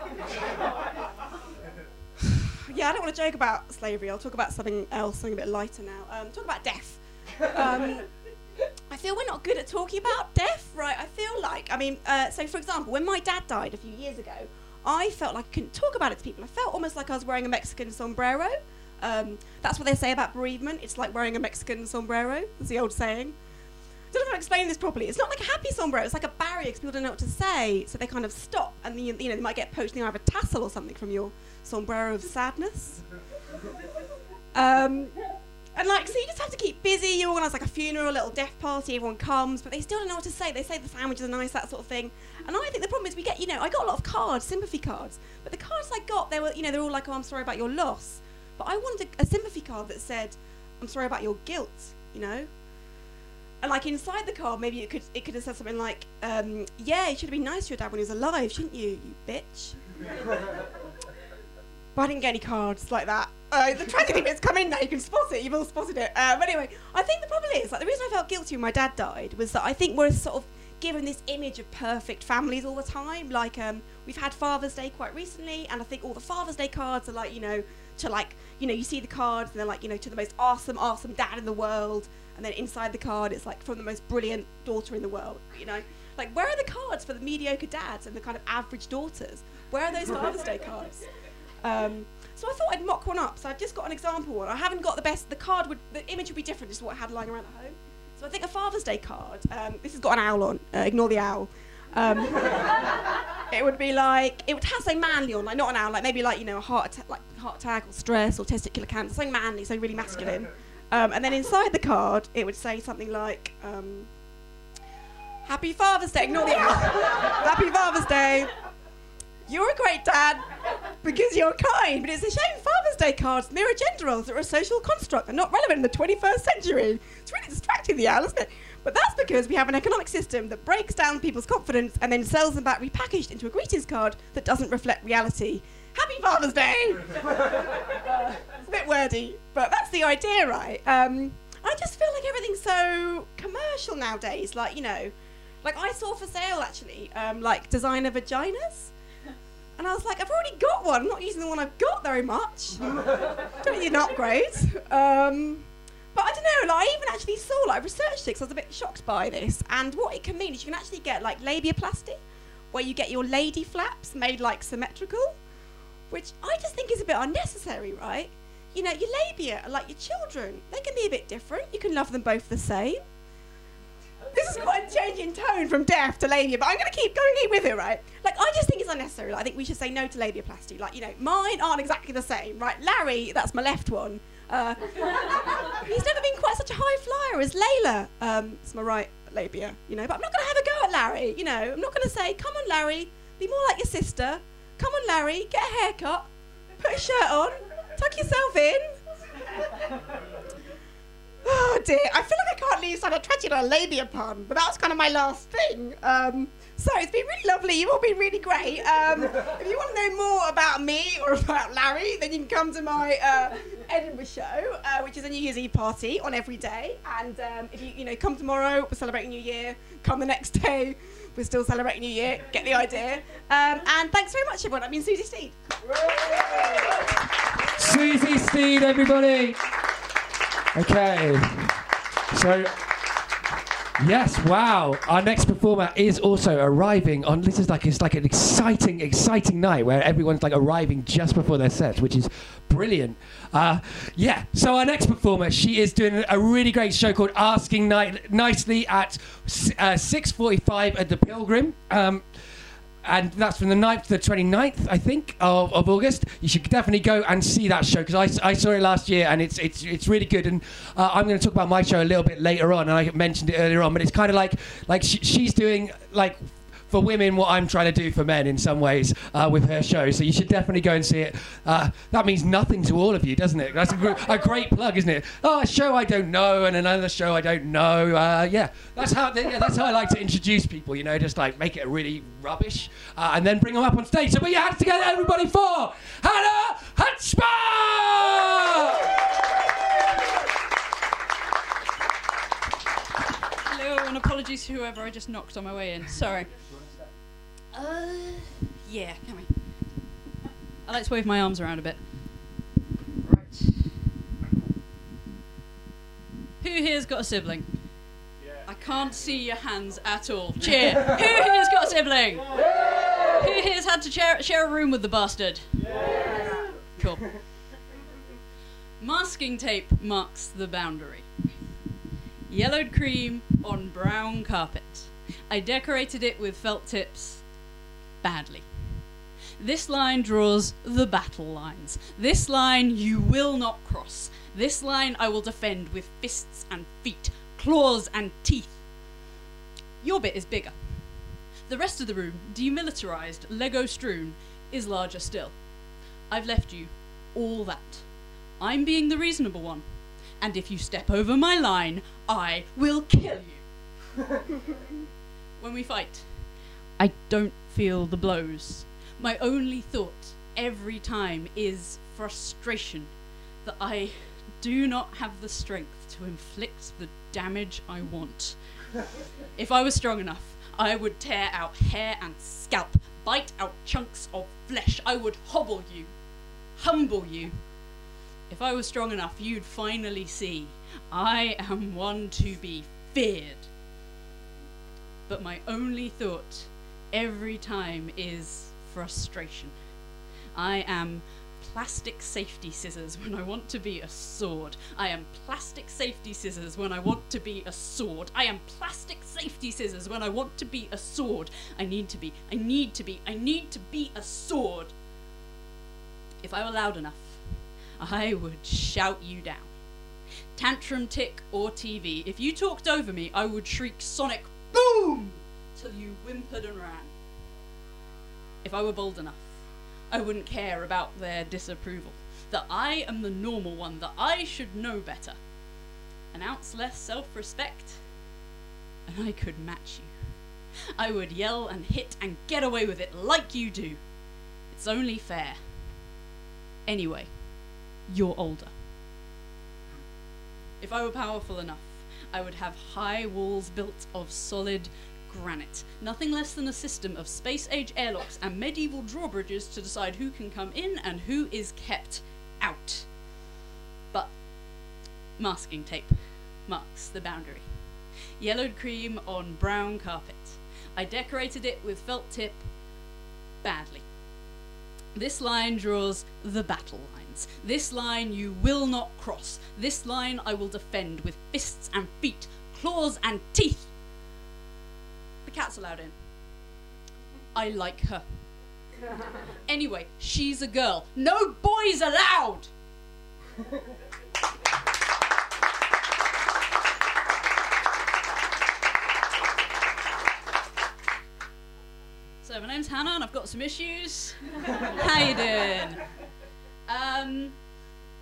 yeah, I don't want to joke about slavery. I'll talk about something else, something a bit lighter now. Um, talk about death. Um, I feel we're not good at talking about death, right? I feel like, I mean, uh, so for example, when my dad died a few years ago, I felt like I couldn't talk about it to people. I felt almost like I was wearing a Mexican sombrero. Um, that's what they say about bereavement. It's like wearing a Mexican sombrero. That's the old saying. I don't know if I'm explaining this properly. It's not like a happy sombrero. It's like a barrier because people don't know what to say. So they kind of stop, and you, you know they might get poached. And you have a tassel or something from your sombrero of sadness. Um, and like, so you just have to keep busy. You organise like a funeral, a little death party. Everyone comes, but they still don't know what to say. They say the sandwiches are nice, that sort of thing. And I think the problem is we get, you know, I got a lot of cards, sympathy cards, but the cards I got, they were, you know, they're all like, oh, I'm sorry about your loss. But I wanted a, a sympathy card that said, I'm sorry about your guilt, you know. And like inside the card, maybe it could it could have said something like, um, "Yeah, you should have been nice to your dad when he was alive, shouldn't you, you bitch." but I didn't get any cards like that. Uh, the tragedy bit's come in now. You can spot it. You've all spotted it. Uh, but anyway, I think the problem is like the reason I felt guilty when my dad died was that I think we're sort of given this image of perfect families all the time. Like um, we've had Father's Day quite recently, and I think all the Father's Day cards are like you know to like you know you see the cards and they're like you know to the most awesome awesome dad in the world, and then inside the card it's like from the most brilliant daughter in the world. You know, like where are the cards for the mediocre dads and the kind of average daughters? Where are those Father's Day cards? Um, so I thought I'd mock one up. So I've just got an example one. I haven't got the best. The card would, the image would be different. Just what I had lying around at home. So I think a Father's Day card. Um, this has got an owl on. Uh, ignore the owl. Um, it would be like it would have something manly on, like not an owl, like maybe like you know a heart attack, like heart attack or stress or testicular cancer, something manly, something really masculine. Um, and then inside the card, it would say something like, um, "Happy Father's Day." Ignore the owl. Happy Father's Day. You're a great dad because you're kind, but it's a shame Father's Day cards mirror gender roles that are a social construct and not relevant in the 21st century. It's really distracting, the owl, isn't it? But that's because we have an economic system that breaks down people's confidence and then sells them back repackaged into a greetings card that doesn't reflect reality. Happy Father's Day! it's a bit wordy, but that's the idea, right? Um, I just feel like everything's so commercial nowadays. Like, you know, like I saw for sale actually, um, like designer vaginas. And I was like, I've already got one. I'm not using the one I've got very much. don't need an upgrade. Um, but I don't know. Like, I even actually saw, like, researched it because I was a bit shocked by this. And what it can mean is you can actually get like labiaplasty, where you get your lady flaps made like symmetrical, which I just think is a bit unnecessary, right? You know, your labia are like your children. They can be a bit different. You can love them both the same this is quite a change in tone from deaf to labia, but I'm going to keep going with it, right? Like, I just think it's unnecessary. Like, I think we should say no to labiaplasty. Like, you know, mine aren't exactly the same, right? Larry, that's my left one. Uh, he's never been quite such a high flyer as Layla. Um, it's my right labia, you know. But I'm not going to have a go at Larry, you know. I'm not going to say, come on, Larry, be more like your sister. come on, Larry, get a haircut, put a shirt on, tuck yourself in. Oh dear, I feel like I can't leave Stand Up Tragedy on a labia pun, but that was kind of my last thing. Um, so it's been really lovely. You've all been really great. Um, if you want to know more about me or about Larry, then you can come to my uh, Edinburgh show, uh, which is a New Year's Eve party on every day. And um, if you, you know, come tomorrow, we're celebrating New Year. Come the next day, we're still celebrating New Year. Get the idea. Um, and thanks very much, everyone. I've been Susie Steed. Susie Steed, everybody. Okay. So, yes, wow. Our next performer is also arriving on. This is like it's like an exciting, exciting night where everyone's like arriving just before their set, which is brilliant. Uh, yeah. So our next performer, she is doing a really great show called Asking Night Nicely at uh, 6:45 at the Pilgrim. Um, and that's from the 9th to the 29th, I think, of, of August. You should definitely go and see that show because I, I saw it last year and it's it's it's really good. And uh, I'm going to talk about my show a little bit later on, and I mentioned it earlier on, but it's kind of like like sh- she's doing like for women what I'm trying to do for men in some ways uh, with her show. So you should definitely go and see it. Uh, that means nothing to all of you, doesn't it? That's a, gr- a, great plug, isn't it? Oh, a show I don't know and another show I don't know. Uh, yeah, that's how yeah, that's how I like to introduce people. You know, just like make it really rubbish uh, and then bring them up on stage. So put your hands together, everybody, for Hannah Hello, and apologies to whoever I just knocked on my way in. Sorry. Uh, yeah, can we? I like to wave my arms around a bit. Right. Who here's got a sibling? I can't see your hands at all. Cheer. Who here's got a sibling? Who here's had to share, share a room with the bastard? Cool. Masking tape marks the boundary. Yellowed cream on brown carpet. I decorated it with felt tips badly. This line draws the battle lines. This line you will not cross. This line I will defend with fists and feet, claws and teeth. Your bit is bigger. The rest of the room, demilitarized, Lego strewn, is larger still. I've left you all that. I'm being the reasonable one. And if you step over my line, I will kill you. when we fight, I don't feel the blows. My only thought every time is frustration that I do not have the strength to inflict the damage I want. if I was strong enough, I would tear out hair and scalp, bite out chunks of flesh. I would hobble you, humble you. If I was strong enough, you'd finally see I am one to be feared. But my only thought every time is frustration. I am plastic safety scissors when I want to be a sword. I am plastic safety scissors when I want to be a sword. I am plastic safety scissors when I want to be a sword. I need to be, I need to be, I need to be a sword. If I were loud enough, I would shout you down. Tantrum, tick, or TV. If you talked over me, I would shriek sonic boom till you whimpered and ran. If I were bold enough, I wouldn't care about their disapproval. That I am the normal one, that I should know better. An ounce less self respect, and I could match you. I would yell and hit and get away with it like you do. It's only fair. Anyway, you're older. If I were powerful enough, I would have high walls built of solid granite. Nothing less than a system of space age airlocks and medieval drawbridges to decide who can come in and who is kept out. But masking tape marks the boundary. Yellowed cream on brown carpet. I decorated it with felt tip badly. This line draws the battle lines. This line you will not cross. This line I will defend with fists and feet, claws and teeth. The cat's allowed in. I like her. Anyway, she's a girl. No boys allowed! So, my name's Hannah, and I've got some issues. How you doing? Um,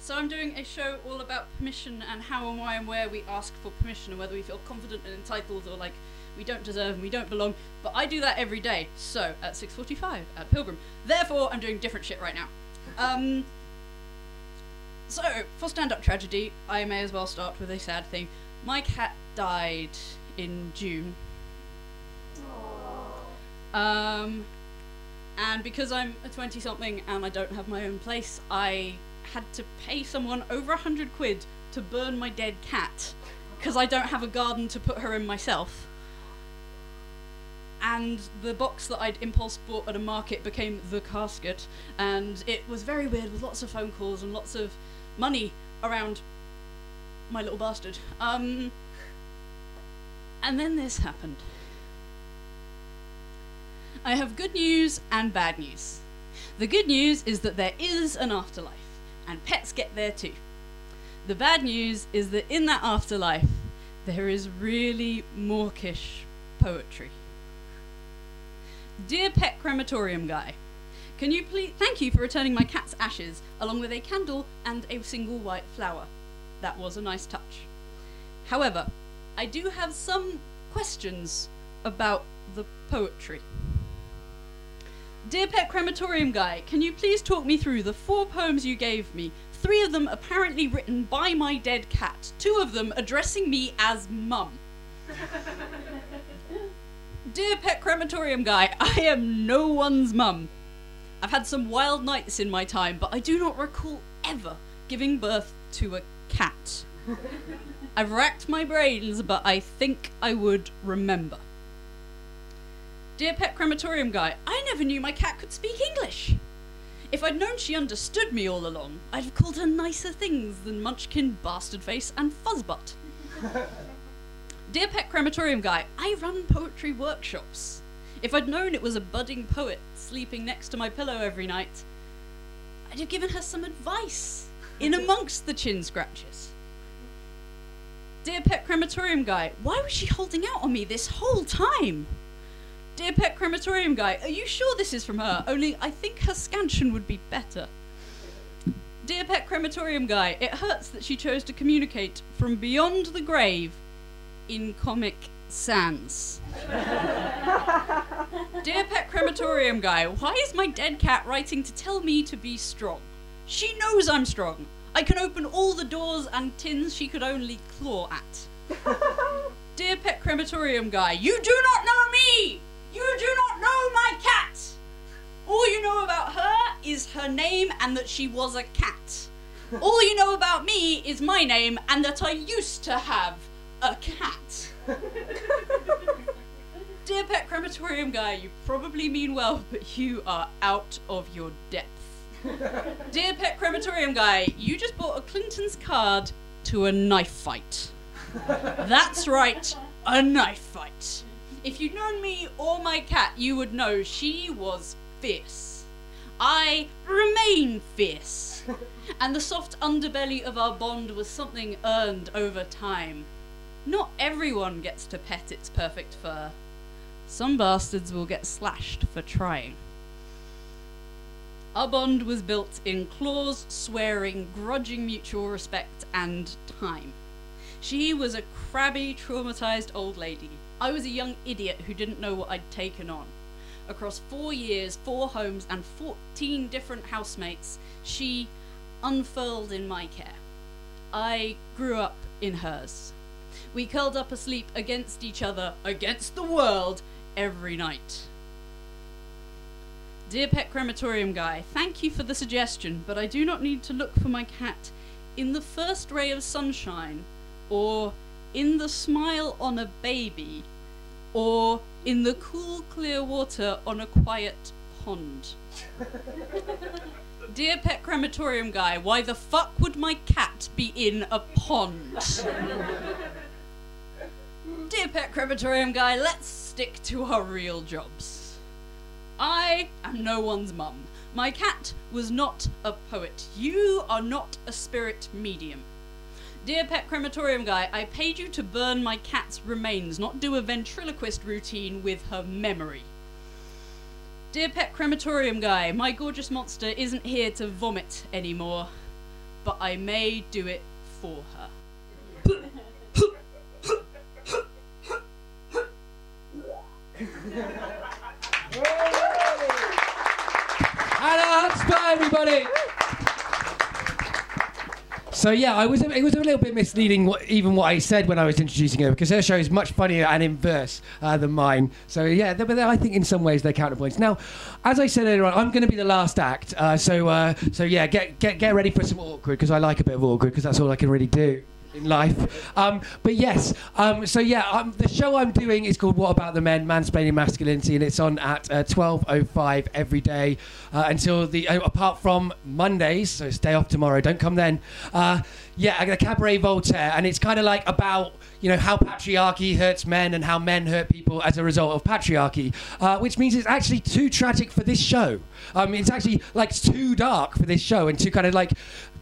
so I'm doing a show all about permission and how and why and where we ask for permission and whether we feel confident and entitled or like we don't deserve and we don't belong. But I do that every day. So at 6:45 at Pilgrim. Therefore, I'm doing different shit right now. Um, so for stand-up tragedy, I may as well start with a sad thing. My cat died in June. Um, and because I'm a 20 something and I don't have my own place, I had to pay someone over a hundred quid to burn my dead cat because I don't have a garden to put her in myself. And the box that I'd impulse bought at a market became the casket, and it was very weird with lots of phone calls and lots of money around my little bastard. Um, and then this happened. I have good news and bad news. The good news is that there is an afterlife, and pets get there too. The bad news is that in that afterlife, there is really mawkish poetry. Dear Pet Crematorium Guy, can you please thank you for returning my cat's ashes along with a candle and a single white flower. That was a nice touch. However, I do have some questions about the poetry. Dear Pet Crematorium Guy, can you please talk me through the four poems you gave me? Three of them apparently written by my dead cat, two of them addressing me as Mum. Dear Pet Crematorium Guy, I am no one's mum. I've had some wild nights in my time, but I do not recall ever giving birth to a cat. I've racked my brains, but I think I would remember. Dear Pet Crematorium Guy, I never knew my cat could speak English. If I'd known she understood me all along, I'd have called her nicer things than Munchkin, Bastard Face, and Fuzzbutt. Dear Pet Crematorium Guy, I run poetry workshops. If I'd known it was a budding poet sleeping next to my pillow every night, I'd have given her some advice in amongst the chin scratches. Dear Pet Crematorium Guy, why was she holding out on me this whole time? Dear Pet Crematorium Guy, are you sure this is from her? Only I think her scansion would be better. Dear Pet Crematorium Guy, it hurts that she chose to communicate from beyond the grave in Comic Sans. Dear Pet Crematorium Guy, why is my dead cat writing to tell me to be strong? She knows I'm strong. I can open all the doors and tins she could only claw at. Dear Pet Crematorium Guy, you do not know me! You do not know my cat! All you know about her is her name and that she was a cat. All you know about me is my name and that I used to have a cat. Dear Pet Crematorium Guy, you probably mean well, but you are out of your depth. Dear Pet Crematorium Guy, you just bought a Clinton's card to a knife fight. That's right, a knife fight. If you'd known me or my cat, you would know she was fierce. I remain fierce. And the soft underbelly of our bond was something earned over time. Not everyone gets to pet its perfect fur. Some bastards will get slashed for trying. Our bond was built in claws, swearing, grudging mutual respect, and time. She was a crabby, traumatized old lady. I was a young idiot who didn't know what I'd taken on. Across four years, four homes, and 14 different housemates, she unfurled in my care. I grew up in hers. We curled up asleep against each other, against the world, every night. Dear Pet Crematorium Guy, thank you for the suggestion, but I do not need to look for my cat in the first ray of sunshine, or in the smile on a baby, or in the cool, clear water on a quiet pond. Dear Pet Crematorium Guy, why the fuck would my cat be in a pond? Dear Pet Crematorium Guy, let's stick to our real jobs. I am no one's mum. My cat was not a poet. You are not a spirit medium. Dear Pet Crematorium Guy, I paid you to burn my cat's remains, not do a ventriloquist routine with her memory. Dear Pet Crematorium Guy, my gorgeous monster isn't here to vomit anymore, but I may do it for her. So yeah, I was it was a little bit misleading, what, even what I said when I was introducing her, because her show is much funnier and in verse uh, than mine. So yeah, but I think in some ways they're counterpoints. Now, as I said earlier on, I'm going to be the last act. Uh, so uh, so yeah, get get get ready for some awkward, because I like a bit of awkward, because that's all I can really do in life. Um, but yes, um, so yeah, um, the show I'm doing is called What About the Men? Mansplaining Masculinity, and it's on at uh, 12.05 every day uh, until the, uh, apart from Mondays, so it's day off tomorrow, don't come then. Uh, yeah, the Cabaret Voltaire, and it's kind of like about you know how patriarchy hurts men and how men hurt people as a result of patriarchy, uh, which means it's actually too tragic for this show. Um, it's actually like too dark for this show, and too kind of like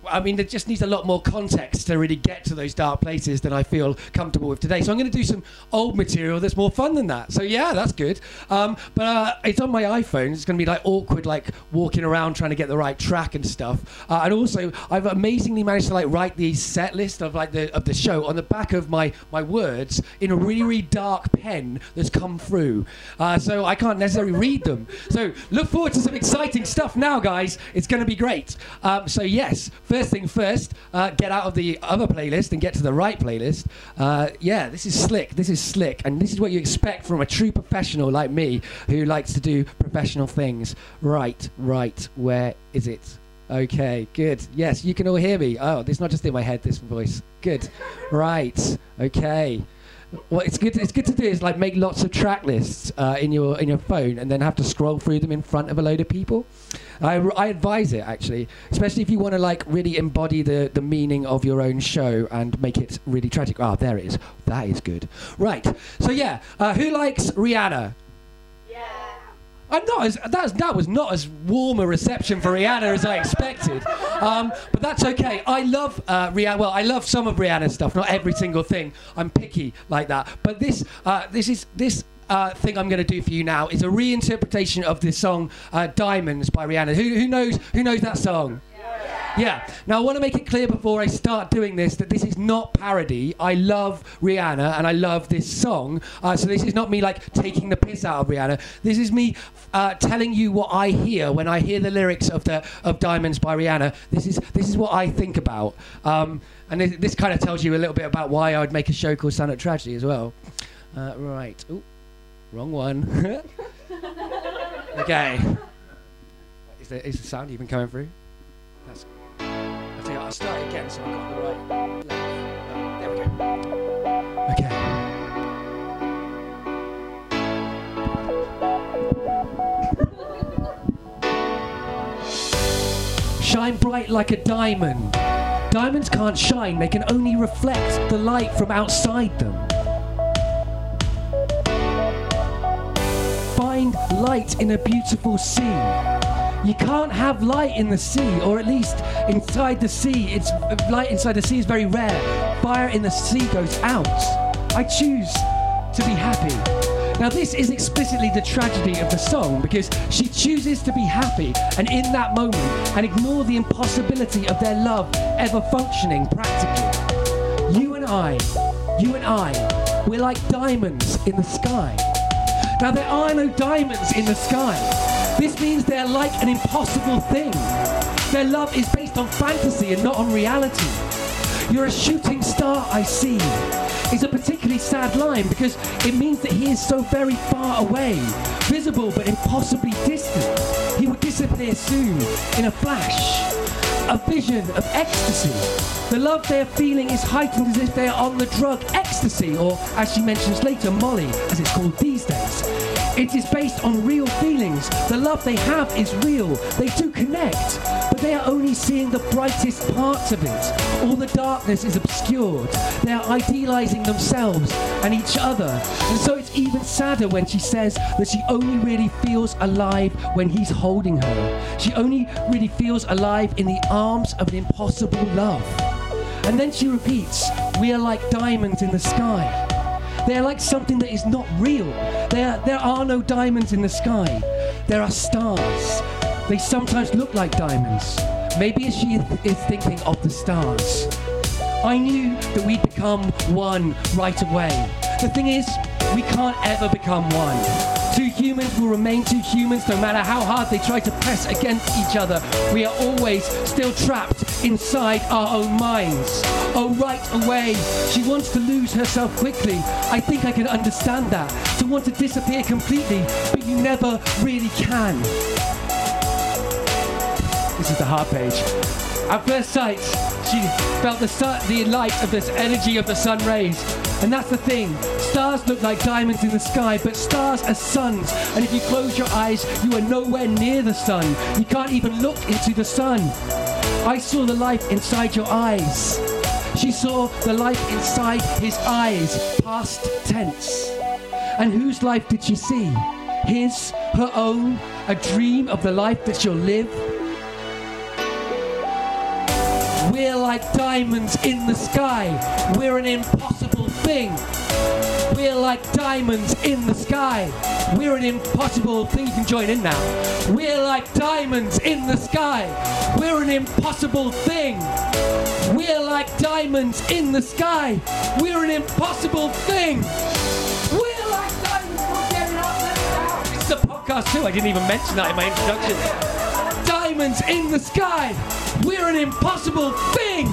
I mean, it just needs a lot more context to really get to those dark places than I feel comfortable with today. So I'm going to do some old material that's more fun than that. So yeah, that's good. Um, but uh, it's on my iPhone. It's going to be like awkward, like walking around trying to get the right track and stuff. Uh, and also, I've amazingly managed to like write the set list of like the of the show on the back of my my words in a really really dark pen that's come through. Uh, so I can't necessarily read them. So look forward to some exciting stuff now, guys. It's going to be great. Um, so yes, first thing first, uh, get out of the other playlist and get to the right playlist. Uh, yeah, this is slick. This is slick, and this is what you expect from a true professional like me who likes to do professional things. Right, right. Where is it? Okay, good. Yes, you can all hear me. Oh, it's not just in my head. This voice. Good. Right. Okay. What it's good. It's good to do is like make lots of track lists uh, in your in your phone, and then have to scroll through them in front of a load of people. I, I advise it actually, especially if you want to like really embody the the meaning of your own show and make it really tragic. Ah, there it is. That is good. Right. So yeah, uh, who likes Rihanna? I'm not as that's, that was not as warm a reception for Rihanna as I expected, um, but that's okay. I love uh, Rihanna. Well, I love some of Rihanna's stuff, not every single thing. I'm picky like that. But this uh, this is this. Uh, thing I'm going to do for you now is a reinterpretation of the song uh, "Diamonds" by Rihanna. Who, who knows? Who knows that song? Yeah. Now I want to make it clear before I start doing this that this is not parody. I love Rihanna and I love this song. Uh, so this is not me like taking the piss out of Rihanna. This is me uh, telling you what I hear when I hear the lyrics of the of Diamonds by Rihanna. This is this is what I think about. Um, and this, this kind of tells you a little bit about why I would make a show called Up Tragedy as well. Uh, right. Ooh, wrong one. okay. Is the, is the sound even coming through? That's I'll I'll start again so I've got the right length. Uh, there we go. Okay. Shine bright like a diamond. Diamonds can't shine, they can only reflect the light from outside them. Find light in a beautiful sea. You can't have light in the sea, or at least inside the sea. It's light inside the sea is very rare. Fire in the sea goes out. I choose to be happy. Now, this is explicitly the tragedy of the song because she chooses to be happy and in that moment and ignore the impossibility of their love ever functioning practically. You and I, you and I, we're like diamonds in the sky. Now, there are no diamonds in the sky. This means they're like an impossible thing. Their love is based on fantasy and not on reality. You're a shooting star, I see. Is a particularly sad line because it means that he is so very far away, visible but impossibly distant. He will disappear soon, in a flash. A vision of ecstasy. The love they are feeling is heightened as if they are on the drug ecstasy, or as she mentions later, Molly, as it's called these days. It is based on real feelings. The love they have is real. They do connect, but they are only seeing the brightest parts of it. All the darkness is obscured. They are idealizing themselves and each other. And so it's even sadder when she says that she only really feels alive when he's holding her. She only really feels alive in the arms of an impossible love. And then she repeats, We are like diamonds in the sky. They are like something that is not real. There, there are no diamonds in the sky. there are stars. They sometimes look like diamonds. Maybe she is thinking of the stars. I knew that we'd become one right away. The thing is, we can't ever become one. Two humans will remain two humans no matter how hard they try to press against each other. We are always still trapped inside our own minds. Oh, right away, she wants to lose herself quickly. I think I can understand that. To want to disappear completely, but you never really can. This is the heart page. At first sight, she felt the, sun, the light of this energy of the sun rays. And that's the thing. Stars look like diamonds in the sky, but stars are suns. And if you close your eyes, you are nowhere near the sun. You can't even look into the sun. I saw the light inside your eyes. She saw the light inside his eyes, past tense. And whose life did she see? His, her own, a dream of the life that she'll live? We're like diamonds in the sky. We're an impossible thing. We're like diamonds in the sky. We're an impossible thing. You can join in now. We're like diamonds in the sky. We're an impossible thing. We're like diamonds in the sky. We're an impossible thing. We're like diamonds. We're getting up and down. It's a podcast too. I didn't even mention that in my introduction. Diamonds in the sky. We're an impossible thing.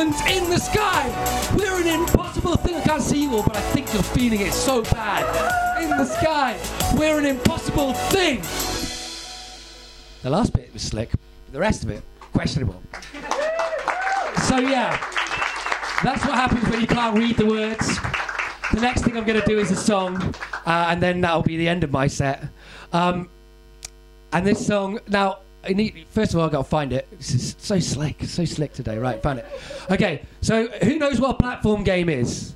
In the sky. We're an impossible thing. I can't see you all, but I think you're feeling it so bad. In the sky. We're an impossible thing. The last bit was slick. but The rest of it, questionable. So yeah, that's what happens when you can't read the words. The next thing I'm going to do is a song, uh, and then that'll be the end of my set. Um, and this song, now, I need, first of all, I've got to find it. Is so slick, so slick today. Right, found it. Okay, so who knows what platform game is?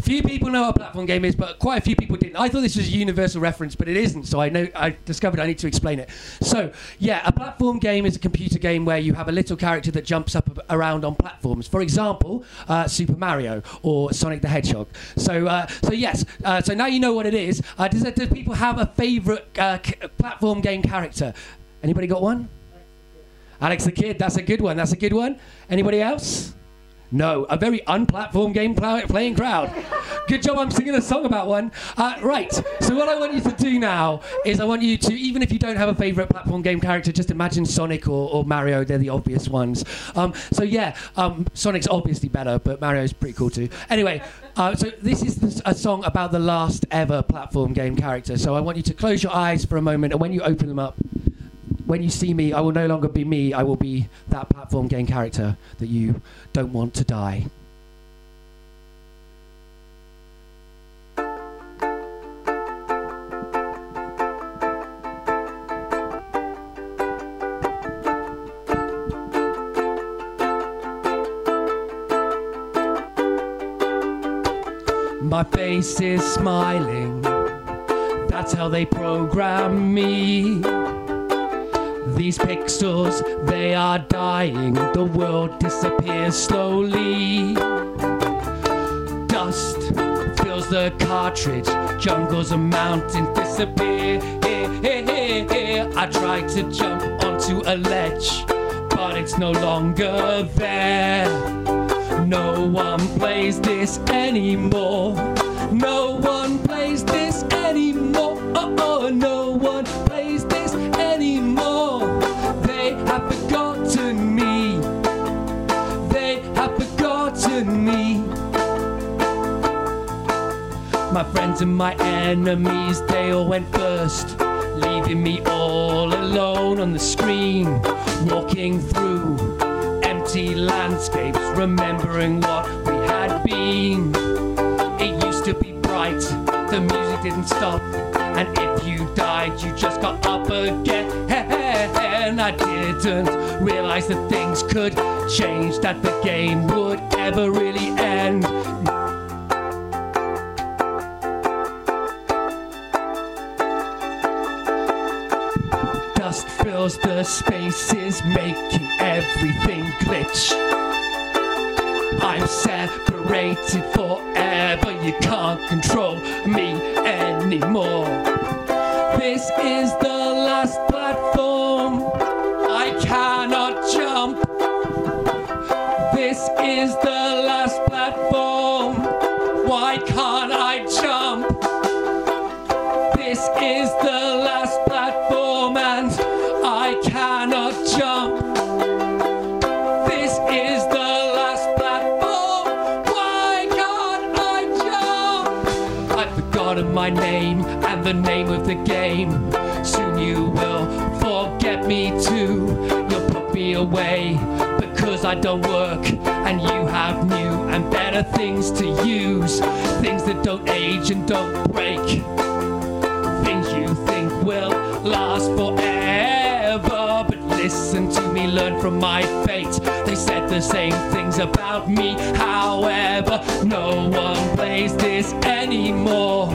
Few people know what a platform game is, but quite a few people didn't. I thought this was a universal reference, but it isn't. So I know I discovered I need to explain it. So yeah, a platform game is a computer game where you have a little character that jumps up around on platforms. For example, uh, Super Mario or Sonic the Hedgehog. So uh, so yes, uh, so now you know what it is. Uh, does, does people have a favourite uh, platform game character? Anybody got one? Alex the Kidd. That's a good one. That's a good one. Anybody else? No, a very unplatform game pl- playing crowd. Good job, I'm singing a song about one. Uh, right, so what I want you to do now is I want you to, even if you don't have a favourite platform game character, just imagine Sonic or, or Mario, they're the obvious ones. Um, so yeah, um, Sonic's obviously better, but Mario's pretty cool too. Anyway, uh, so this is a song about the last ever platform game character. So I want you to close your eyes for a moment, and when you open them up, when you see me, I will no longer be me. I will be that platform game character that you don't want to die. My face is smiling. That's how they program me. These pixels, they are dying. The world disappears slowly. Dust fills the cartridge. Jungles and mountains disappear. I try to jump onto a ledge, but it's no longer there. No one plays this anymore. No one plays this anymore. Oh, oh, no one My friends and my enemies, they all went first, leaving me all alone on the screen, walking through empty landscapes, remembering what we had been. It used to be bright, the music didn't stop, and if you died, you just got up again. And I didn't realize that things could change, that the game would ever really end. Fills the spaces, making everything glitch. I'm separated forever, you can't control me anymore. This is the last platform. I cannot jump. This is the last platform. The name of the game. Soon you will forget me too. You'll put me away because I don't work and you have new and better things to use. Things that don't age and don't break things you think will last forever. But listen to me, learn from my fate. They said the same things about me, however, no one plays this anymore.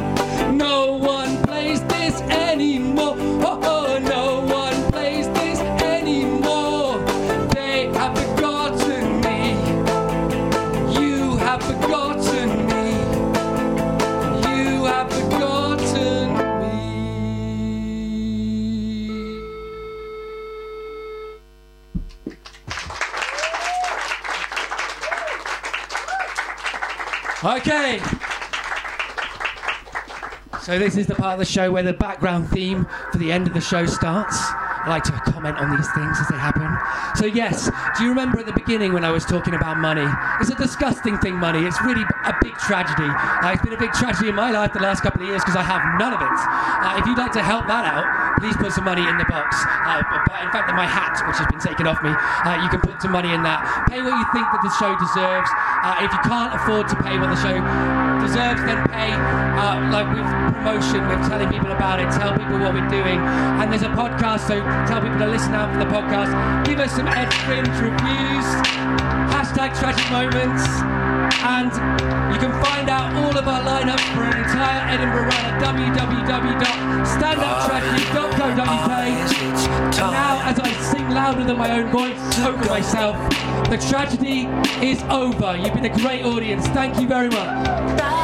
So this is the part of the show where the background theme for the end of the show starts. I like to comment on these things as they happen. So yes, do you remember at the beginning when I was talking about money? It's a disgusting thing, money. It's really a big tragedy. Uh, it's been a big tragedy in my life the last couple of years because I have none of it. Uh, if you'd like to help that out, please put some money in the box. Uh, in fact, my hat, which has been taken off me, uh, you can put some money in that. Pay what you think that the show deserves. Uh, if you can't afford to pay what the show deserves, then pay. Uh, like with promotion, with telling people about it, tell people what we're doing. And there's a podcast, so tell people to listen out for the podcast. Give us some Ed Fringe reviews. Hashtag tragic moments. And you can find out all of our lineup for an entire Edinburgh run at www.standuptragedy.co.uk. And now, as I sing louder than my own voice over myself, the tragedy is over. You've been a great audience. Thank you very much.